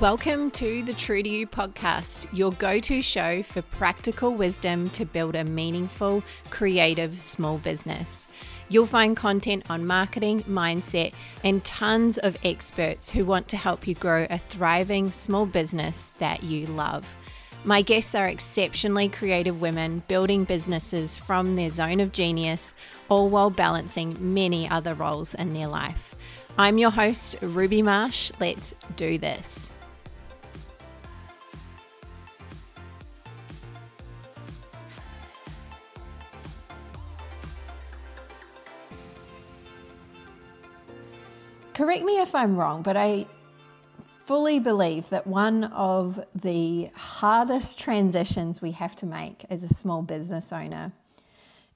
Welcome to the True to You podcast, your go to show for practical wisdom to build a meaningful, creative small business. You'll find content on marketing, mindset, and tons of experts who want to help you grow a thriving small business that you love. My guests are exceptionally creative women building businesses from their zone of genius, all while balancing many other roles in their life. I'm your host, Ruby Marsh. Let's do this. Correct me if I'm wrong, but I fully believe that one of the hardest transitions we have to make as a small business owner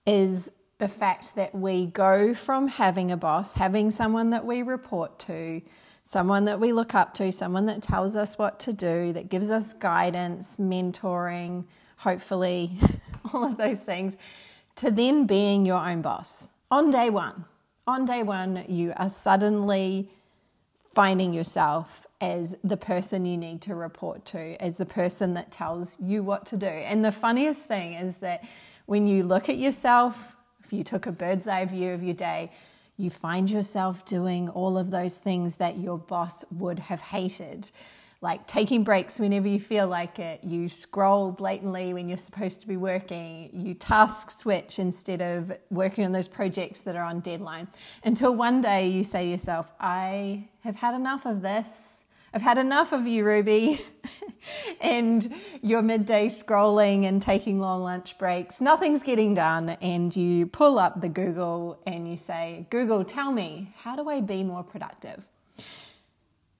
is the fact that we go from having a boss, having someone that we report to, someone that we look up to, someone that tells us what to do, that gives us guidance, mentoring, hopefully, all of those things, to then being your own boss on day one on day one, you are suddenly finding yourself as the person you need to report to, as the person that tells you what to do. And the funniest thing is that when you look at yourself, if you took a bird's eye view of your day, you find yourself doing all of those things that your boss would have hated like taking breaks whenever you feel like it. You scroll blatantly when you're supposed to be working. You task switch instead of working on those projects that are on deadline. Until one day you say to yourself, I have had enough of this. I've had enough of you, Ruby. and you're midday scrolling and taking long lunch breaks. Nothing's getting done. And you pull up the Google and you say, Google, tell me, how do I be more productive?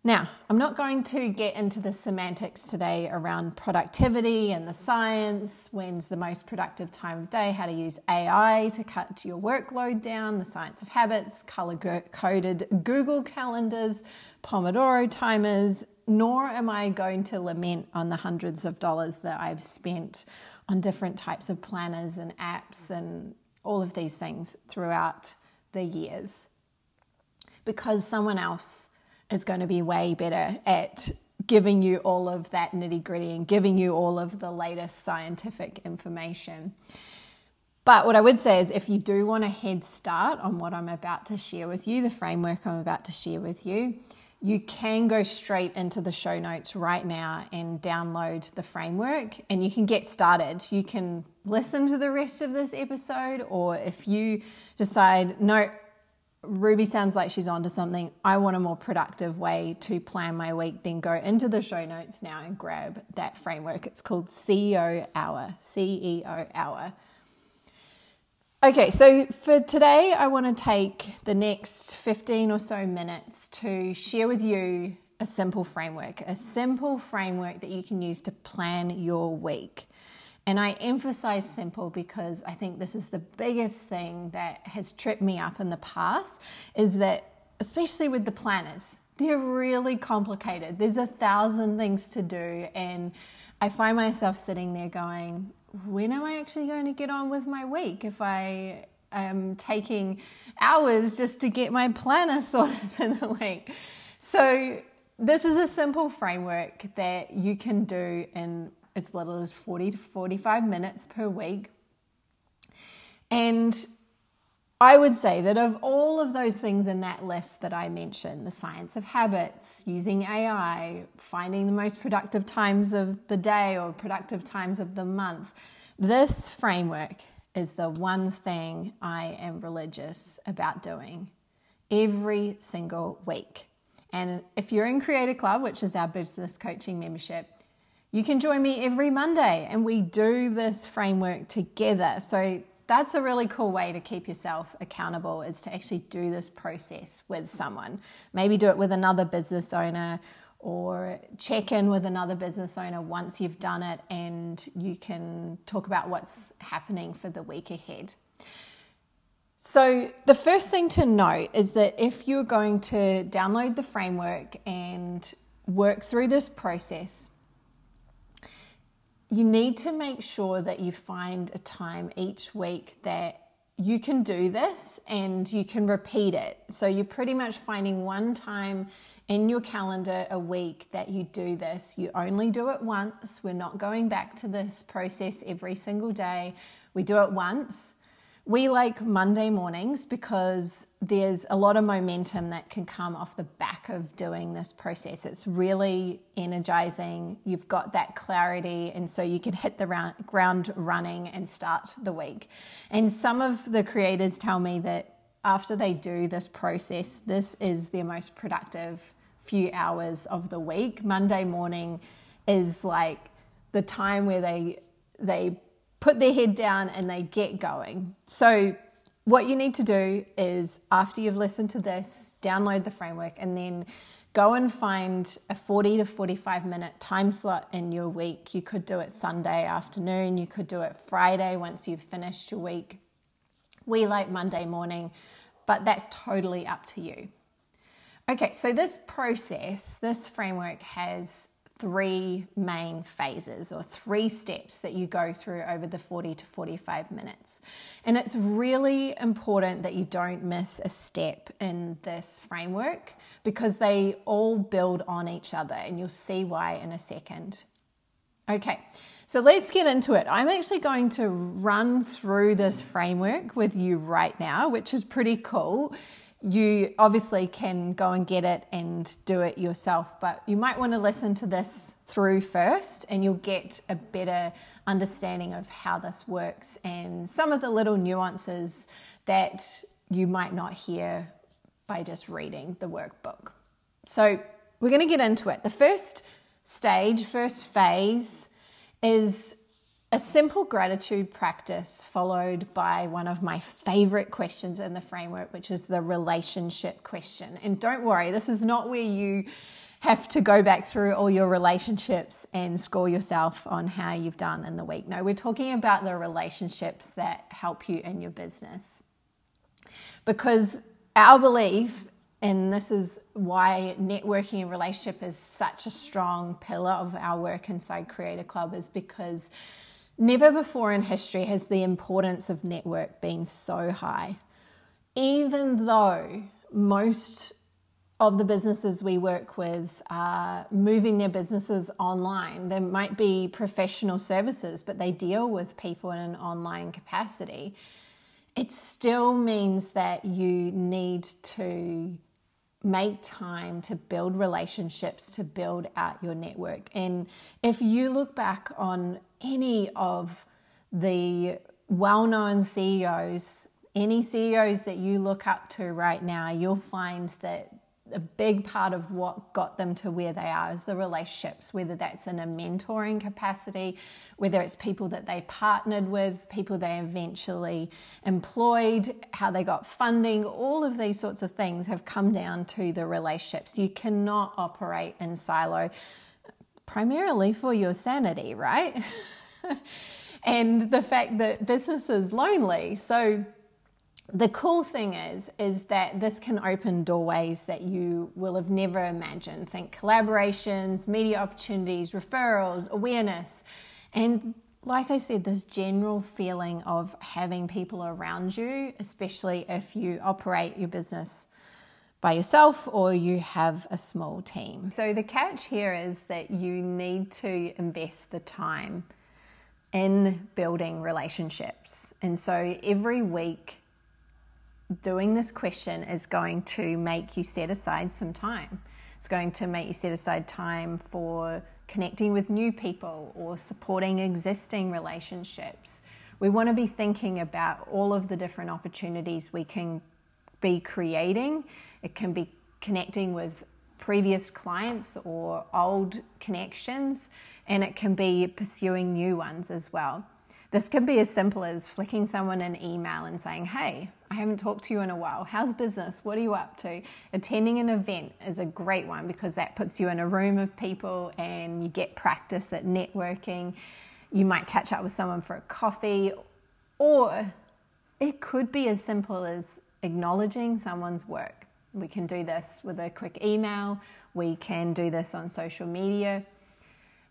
Now, I'm not going to get into the semantics today around productivity and the science, when's the most productive time of day, how to use AI to cut your workload down, the science of habits, color coded Google calendars, Pomodoro timers, nor am I going to lament on the hundreds of dollars that I've spent on different types of planners and apps and all of these things throughout the years. Because someone else is going to be way better at giving you all of that nitty gritty and giving you all of the latest scientific information. But what I would say is if you do want a head start on what I'm about to share with you, the framework I'm about to share with you, you can go straight into the show notes right now and download the framework and you can get started. You can listen to the rest of this episode, or if you decide, no, Ruby sounds like she's onto something. I want a more productive way to plan my week. Then go into the show notes now and grab that framework. It's called CEO Hour. CEO Hour. Okay, so for today, I want to take the next 15 or so minutes to share with you a simple framework, a simple framework that you can use to plan your week. And I emphasize simple because I think this is the biggest thing that has tripped me up in the past is that, especially with the planners, they're really complicated. There's a thousand things to do. And I find myself sitting there going, when am I actually going to get on with my week if I am taking hours just to get my planner sorted for the week? So, this is a simple framework that you can do in as little as 40 to 45 minutes per week. And I would say that of all of those things in that list that I mentioned the science of habits, using AI, finding the most productive times of the day or productive times of the month this framework is the one thing I am religious about doing every single week. And if you're in Creator Club, which is our business coaching membership, you can join me every Monday and we do this framework together. So that's a really cool way to keep yourself accountable is to actually do this process with someone. Maybe do it with another business owner or check in with another business owner once you've done it and you can talk about what's happening for the week ahead. So, the first thing to note is that if you're going to download the framework and work through this process, you need to make sure that you find a time each week that you can do this and you can repeat it. So you're pretty much finding one time in your calendar a week that you do this. You only do it once. We're not going back to this process every single day. We do it once. We like Monday mornings because there's a lot of momentum that can come off the back of doing this process. It's really energizing. You've got that clarity, and so you can hit the ground running and start the week. And some of the creators tell me that after they do this process, this is their most productive few hours of the week. Monday morning is like the time where they they put their head down and they get going. So what you need to do is after you've listened to this, download the framework and then go and find a 40 to 45 minute time slot in your week. You could do it Sunday afternoon, you could do it Friday once you've finished your week. We like Monday morning, but that's totally up to you. Okay, so this process, this framework has three main phases or three steps that you go through over the 40 to 45 minutes. And it's really important that you don't miss a step in this framework because they all build on each other, and you'll see why in a second. Okay. So let's get into it. I'm actually going to run through this framework with you right now, which is pretty cool you obviously can go and get it and do it yourself, but you might want to listen to this through first and you'll get a better understanding of how this works and some of the little nuances that you might not hear by just reading the workbook. So, we're going to get into it. The first stage, first phase is a simple gratitude practice followed by one of my favorite questions in the framework, which is the relationship question. And don't worry, this is not where you have to go back through all your relationships and score yourself on how you've done in the week. No, we're talking about the relationships that help you in your business. Because our belief, and this is why networking and relationship is such a strong pillar of our work inside Creator Club, is because Never before in history has the importance of network been so high. Even though most of the businesses we work with are moving their businesses online, there might be professional services, but they deal with people in an online capacity. It still means that you need to make time to build relationships, to build out your network. And if you look back on any of the well known CEOs, any CEOs that you look up to right now, you'll find that a big part of what got them to where they are is the relationships, whether that's in a mentoring capacity, whether it's people that they partnered with, people they eventually employed, how they got funding, all of these sorts of things have come down to the relationships. You cannot operate in silo, primarily for your sanity, right? and the fact that business is lonely. So, the cool thing is is that this can open doorways that you will have never imagined think collaborations media opportunities referrals awareness and like i said this general feeling of having people around you especially if you operate your business by yourself or you have a small team so the catch here is that you need to invest the time in building relationships and so every week doing this question is going to make you set aside some time. It's going to make you set aside time for connecting with new people or supporting existing relationships. We want to be thinking about all of the different opportunities we can be creating. It can be connecting with previous clients or old connections, and it can be pursuing new ones as well. This can be as simple as flicking someone an email and saying, Hey, I haven't talked to you in a while. How's business? What are you up to? Attending an event is a great one because that puts you in a room of people and you get practice at networking. You might catch up with someone for a coffee, or it could be as simple as acknowledging someone's work. We can do this with a quick email, we can do this on social media.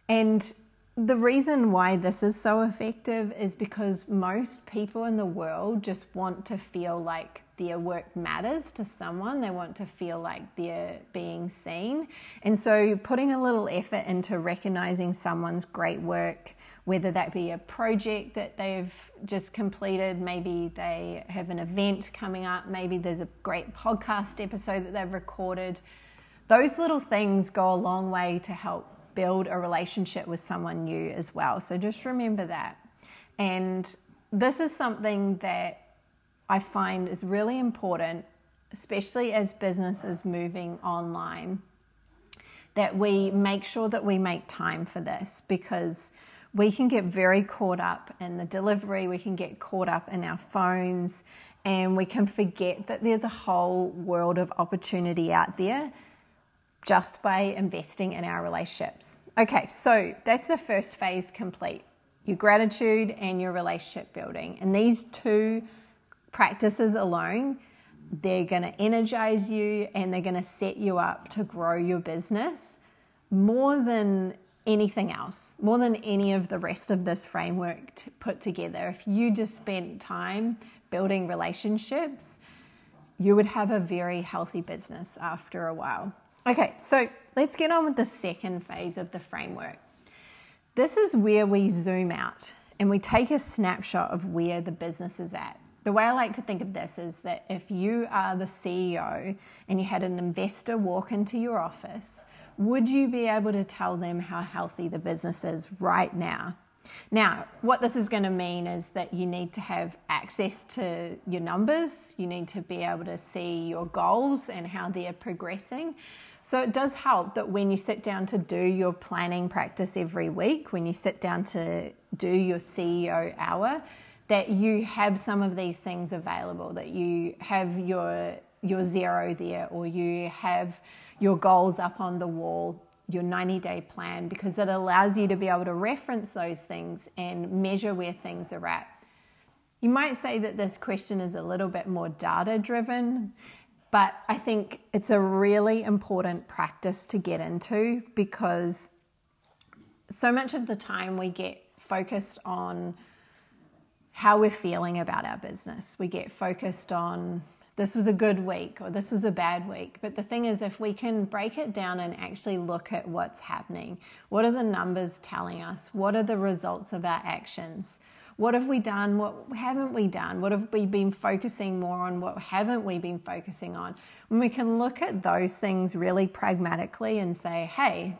And the reason why this is so effective is because most people in the world just want to feel like their work matters to someone. They want to feel like they're being seen. And so putting a little effort into recognizing someone's great work, whether that be a project that they've just completed, maybe they have an event coming up, maybe there's a great podcast episode that they've recorded. Those little things go a long way to help build a relationship with someone new as well. So just remember that. And this is something that I find is really important, especially as business is moving online, that we make sure that we make time for this because we can get very caught up in the delivery, we can get caught up in our phones, and we can forget that there's a whole world of opportunity out there just by investing in our relationships. Okay, so that's the first phase complete your gratitude and your relationship building. And these two practices alone, they're going to energize you and they're going to set you up to grow your business more than anything else, more than any of the rest of this framework to put together. If you just spent time building relationships, you would have a very healthy business after a while. Okay, so let's get on with the second phase of the framework. This is where we zoom out and we take a snapshot of where the business is at. The way I like to think of this is that if you are the CEO and you had an investor walk into your office, would you be able to tell them how healthy the business is right now? Now, what this is going to mean is that you need to have access to your numbers, you need to be able to see your goals and how they're progressing. So it does help that when you sit down to do your planning practice every week, when you sit down to do your CEO hour, that you have some of these things available, that you have your your Xero there or you have your goals up on the wall, your 90 day plan, because it allows you to be able to reference those things and measure where things are at. You might say that this question is a little bit more data driven. But I think it's a really important practice to get into because so much of the time we get focused on how we're feeling about our business. We get focused on this was a good week or this was a bad week. But the thing is, if we can break it down and actually look at what's happening, what are the numbers telling us? What are the results of our actions? What have we done? What haven't we done? What have we been focusing more on? What haven't we been focusing on? When we can look at those things really pragmatically and say, hey,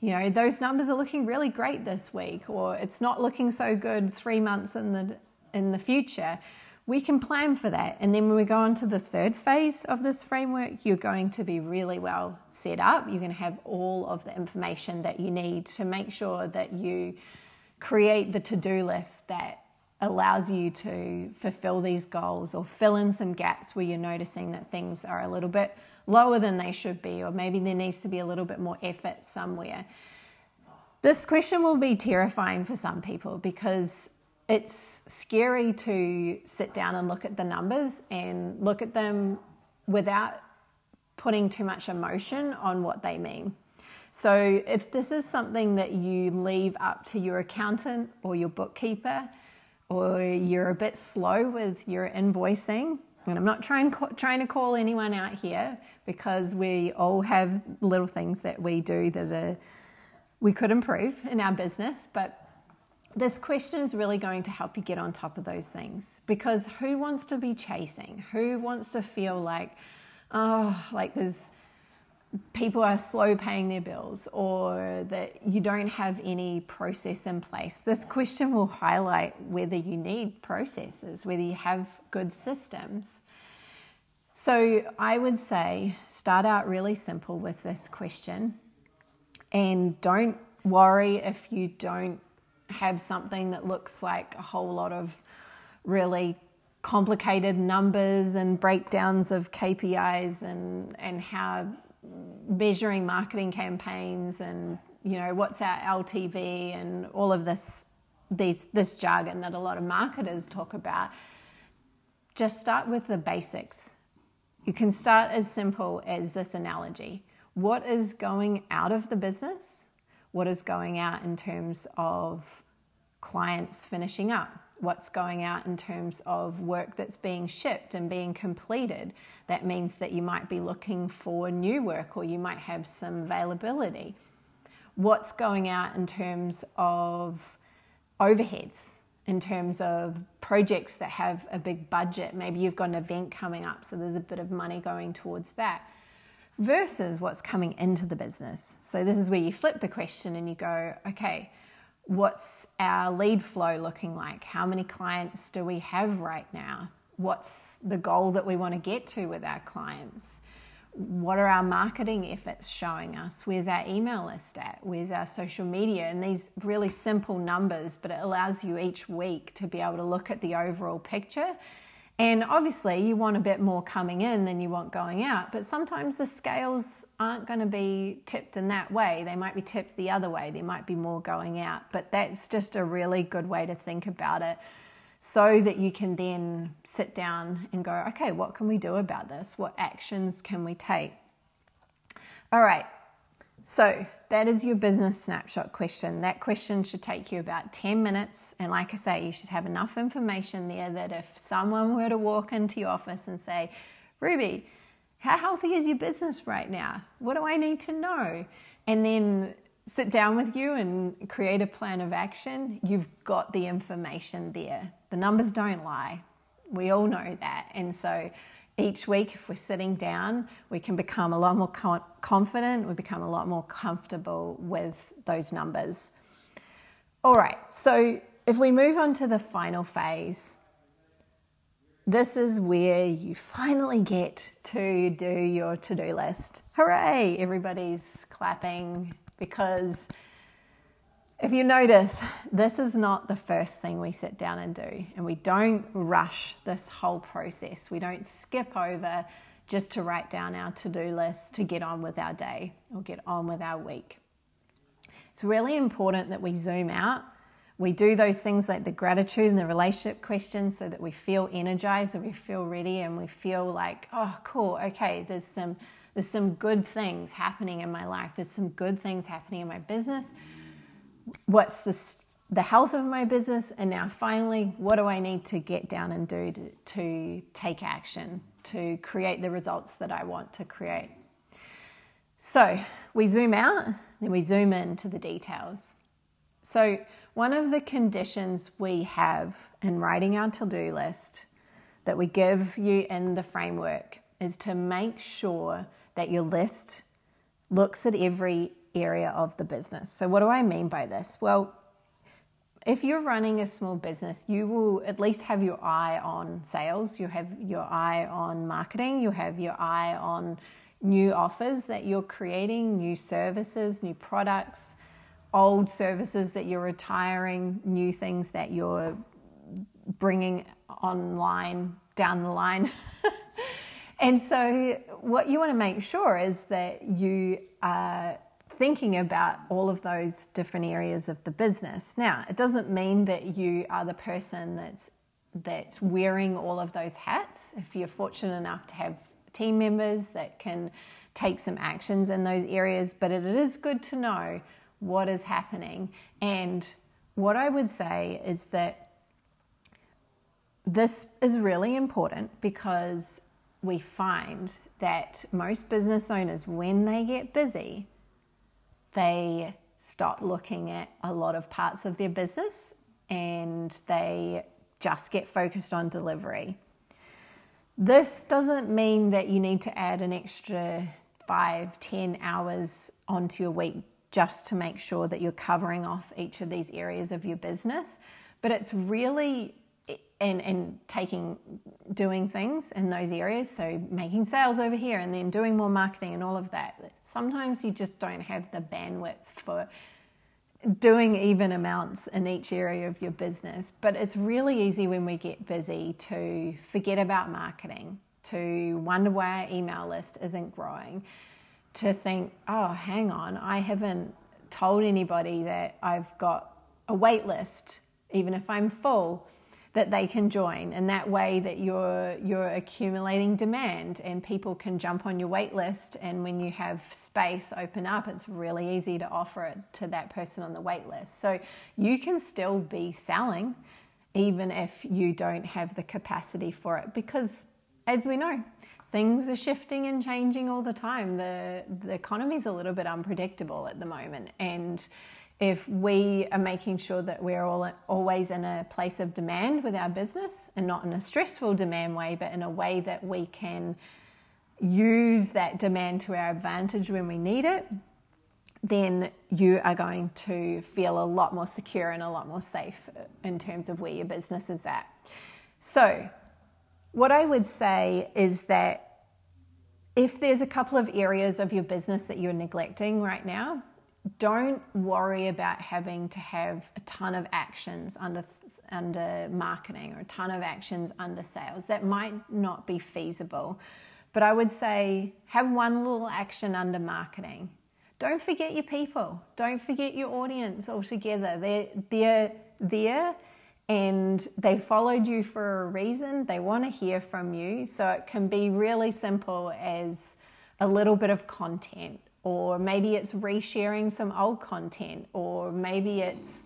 you know, those numbers are looking really great this week, or it's not looking so good three months in the in the future. We can plan for that. And then when we go on to the third phase of this framework, you're going to be really well set up. You're going to have all of the information that you need to make sure that you create the to do list that allows you to fulfill these goals or fill in some gaps where you're noticing that things are a little bit lower than they should be, or maybe there needs to be a little bit more effort somewhere. This question will be terrifying for some people because it's scary to sit down and look at the numbers and look at them without putting too much emotion on what they mean. So, if this is something that you leave up to your accountant or your bookkeeper, or you're a bit slow with your invoicing, and I'm not trying trying to call anyone out here because we all have little things that we do that are, we could improve in our business, but this question is really going to help you get on top of those things because who wants to be chasing? Who wants to feel like, oh, like there's people are slow paying their bills or that you don't have any process in place. This question will highlight whether you need processes, whether you have good systems. So I would say start out really simple with this question and don't worry if you don't have something that looks like a whole lot of really complicated numbers and breakdowns of KPIs and, and how measuring marketing campaigns and you know what's our LTV and all of this these this jargon that a lot of marketers talk about. Just start with the basics. You can start as simple as this analogy. What is going out of the business what is going out in terms of clients finishing up, what's going out in terms of work that's being shipped and being completed. That means that you might be looking for new work or you might have some availability. What's going out in terms of overheads, in terms of projects that have a big budget. Maybe you've got an event coming up, so there's a bit of money going towards that. Versus what's coming into the business. So, this is where you flip the question and you go, okay, what's our lead flow looking like? How many clients do we have right now? What's the goal that we want to get to with our clients? What are our marketing efforts showing us? Where's our email list at? Where's our social media? And these really simple numbers, but it allows you each week to be able to look at the overall picture and obviously, you want a bit more coming in than you want going out, but sometimes the scales aren't going to be tipped in that way. They might be tipped the other way. There might be more going out, but that's just a really good way to think about it so that you can then sit down and go, okay, what can we do about this? What actions can we take? All right, so that is your business snapshot question. That question should take you about 10 minutes. And like I say, you should have enough information there that if someone were to walk into your office and say, Ruby, how healthy is your business right now? What do I need to know? And then sit down with you and create a plan of action, you've got the information there. The numbers don't lie. We all know that. And so each week, if we're sitting down, we can become a lot more confident, we become a lot more comfortable with those numbers. All right, so if we move on to the final phase, this is where you finally get to do your to do list. Hooray! Everybody's clapping because if you notice, this is not the first thing we sit down and do, and we don't rush this whole process. We don't skip over just to write down our to do list to get on with our day or get on with our week. It's really important that we zoom out. We do those things like the gratitude and the relationship questions so that we feel energized and we feel ready and we feel like, oh, cool, okay, there's some, there's some good things happening in my life, there's some good things happening in my business what's the, the health of my business, and now finally, what do I need to get down and do to, to take action to create the results that I want to create. So we zoom out, then we zoom into the details. So, one of the conditions we have in writing our to do list that we give you in the framework is to make sure that your list looks at every area of the business. So, what do I mean by this? Well, if you're running a small business, you will at least have your eye on sales, you have your eye on marketing, you have your eye on new offers that you're creating, new services, new products, old services that you're retiring, new things that you're bringing online down the line. and so, what you want to make sure is that you are thinking about all of those different areas of the business. Now, it doesn't mean that you are the person that's that's wearing all of those hats. If you're fortunate enough to have team members that can take some actions in those areas, but it is good to know what is happening. And what I would say is that this is really important because we find that most business owners, when they get busy, they stop looking at a lot of parts of their business and they just get focused on delivery. This doesn't mean that you need to add an extra five, ten hours onto your week just to make sure that you're covering off each of these areas of your business. But it's really and and taking doing things in those areas. So making sales over here and then doing more marketing and all of that. Sometimes you just don't have the bandwidth for doing even amounts in each area of your business. But it's really easy when we get busy to forget about marketing to wonder why our email list isn't growing to think oh hang on i haven't told anybody that i've got a wait list even if i'm full that they can join. And that way that you're you're accumulating demand and people can jump on your wait list. And when you have space open up it's really easy to offer it to that person on the wait list. So you can still be selling even if you don't have the capacity for it. Because as we know things are shifting and changing all the time. The the economy's a little bit unpredictable at the moment. And if we are making sure that we're all always in a place of demand with our business and not in a stressful demand way, but in a way that we can use that demand to our advantage when we need it, then you are going to feel a lot more secure and a lot more safe in terms of where your business is at. So, what I would say is that if there's a couple of areas of your business that you're neglecting right now, don't worry about having to have a ton of actions under under marketing or a ton of actions under sales. That might not be feasible. But I would say have one little action under marketing. Don't forget your people. Don't forget your audience altogether. They're they're there and they followed you for a reason. They want to hear from you. So it can be really simple as a little bit of content or maybe it's resharing some old content, or maybe it's,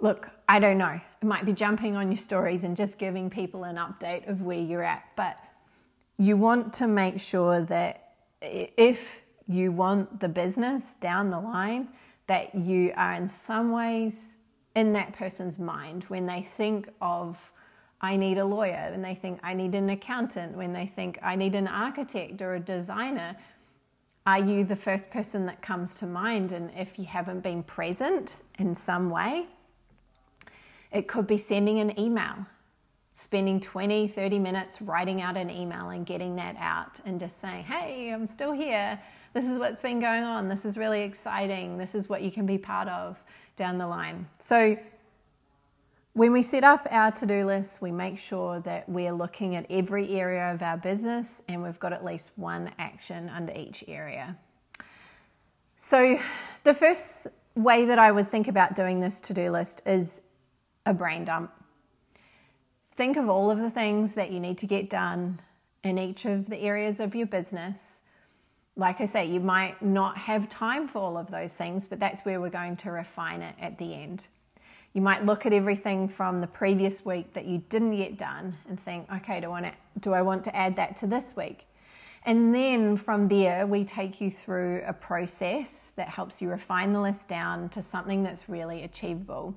look, I don't know, it might be jumping on your stories and just giving people an update of where you're at. But you want to make sure that if you want the business down the line, that you are in some ways in that person's mind when they think of, I need a lawyer, when they think I need an accountant, when they think I need an architect or a designer, are you the first person that comes to mind? And if you haven't been present in some way, it could be sending an email, spending 20, 30 minutes writing out an email and getting that out and just saying, hey, I'm still here. This is what's been going on. This is really exciting. This is what you can be part of down the line. So, when we set up our to do list, we make sure that we're looking at every area of our business and we've got at least one action under each area. So, the first way that I would think about doing this to do list is a brain dump. Think of all of the things that you need to get done in each of the areas of your business. Like I say, you might not have time for all of those things, but that's where we're going to refine it at the end. You might look at everything from the previous week that you didn't get done and think, okay, do I want to, do I want to add that to this week? And then from there, we take you through a process that helps you refine the list down to something that's really achievable.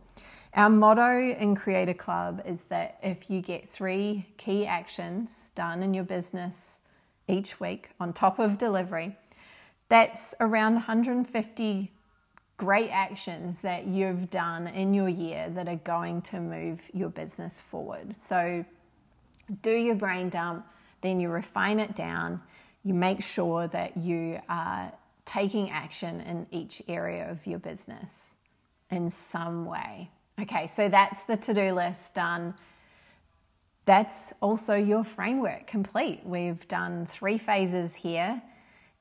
Our motto in Creator Club is that if you get three key actions done in your business each week on top of delivery, that's around 150 great actions that you've done in your year that are going to move your business forward. So, do your brain dump, then you refine it down, you make sure that you are taking action in each area of your business in some way. Okay, so that's the to do list done. That's also your framework complete. We've done three phases here.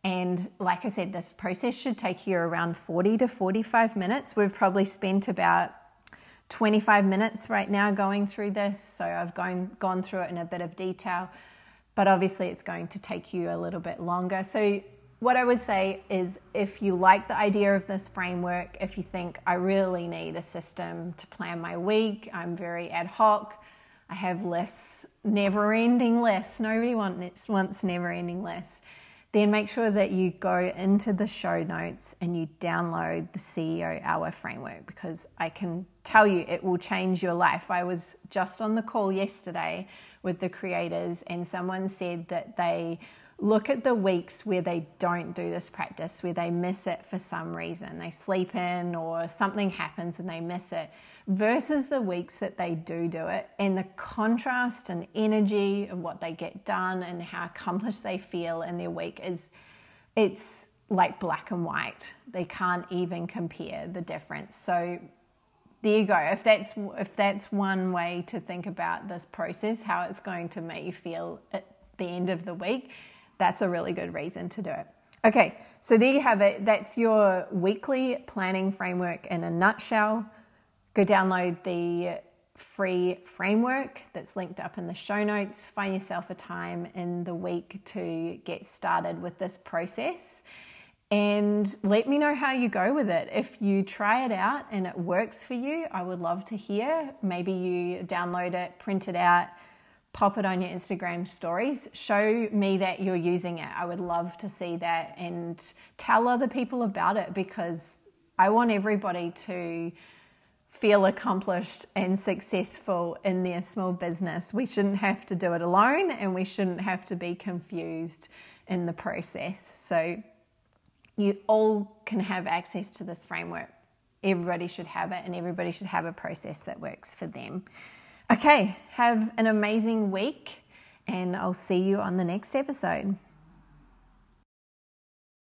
And like I said, this process should take you around 40 to 45 minutes. We've probably spent about 25 minutes right now going through this. So I've gone, gone through it in a bit of detail, but obviously it's going to take you a little bit longer. So, what I would say is if you like the idea of this framework, if you think I really need a system to plan my week, I'm very ad hoc, I have lists, never ending lists. Nobody wants, wants never ending lists then make sure that you go into the show notes and you download the CEO Hour framework because I can tell you it will change your life. I was just on the call yesterday with the creators, and someone said that they look at the weeks where they don't do this practice, where they miss it for some reason. They sleep in or something happens and they miss it versus the weeks that they do do it and the contrast and energy of what they get done and how accomplished they feel in their week is it's like black and white. They can't even compare the difference. So there you go. If that's if that's one way to think about this process how it's going to make you feel at the end of the week that's a really good reason to do it. Okay so there you have it. That's your weekly planning framework in a nutshell go download the free framework that's linked up in the show notes. Find yourself a time in the week to get started with this process and let me know how you go with it. If you try it out and it works for you, I would love to hear. Maybe you download it, print it out, pop it on your Instagram stories. Show me that you're using it. I would love to see that and tell other people about it because I want everybody to feel accomplished and successful in their small business. We shouldn't have to do it alone and we shouldn't have to be confused in the process. So, you all can have access to this framework. Everybody should have it, and everybody should have a process that works for them. Okay, have an amazing week, and I'll see you on the next episode.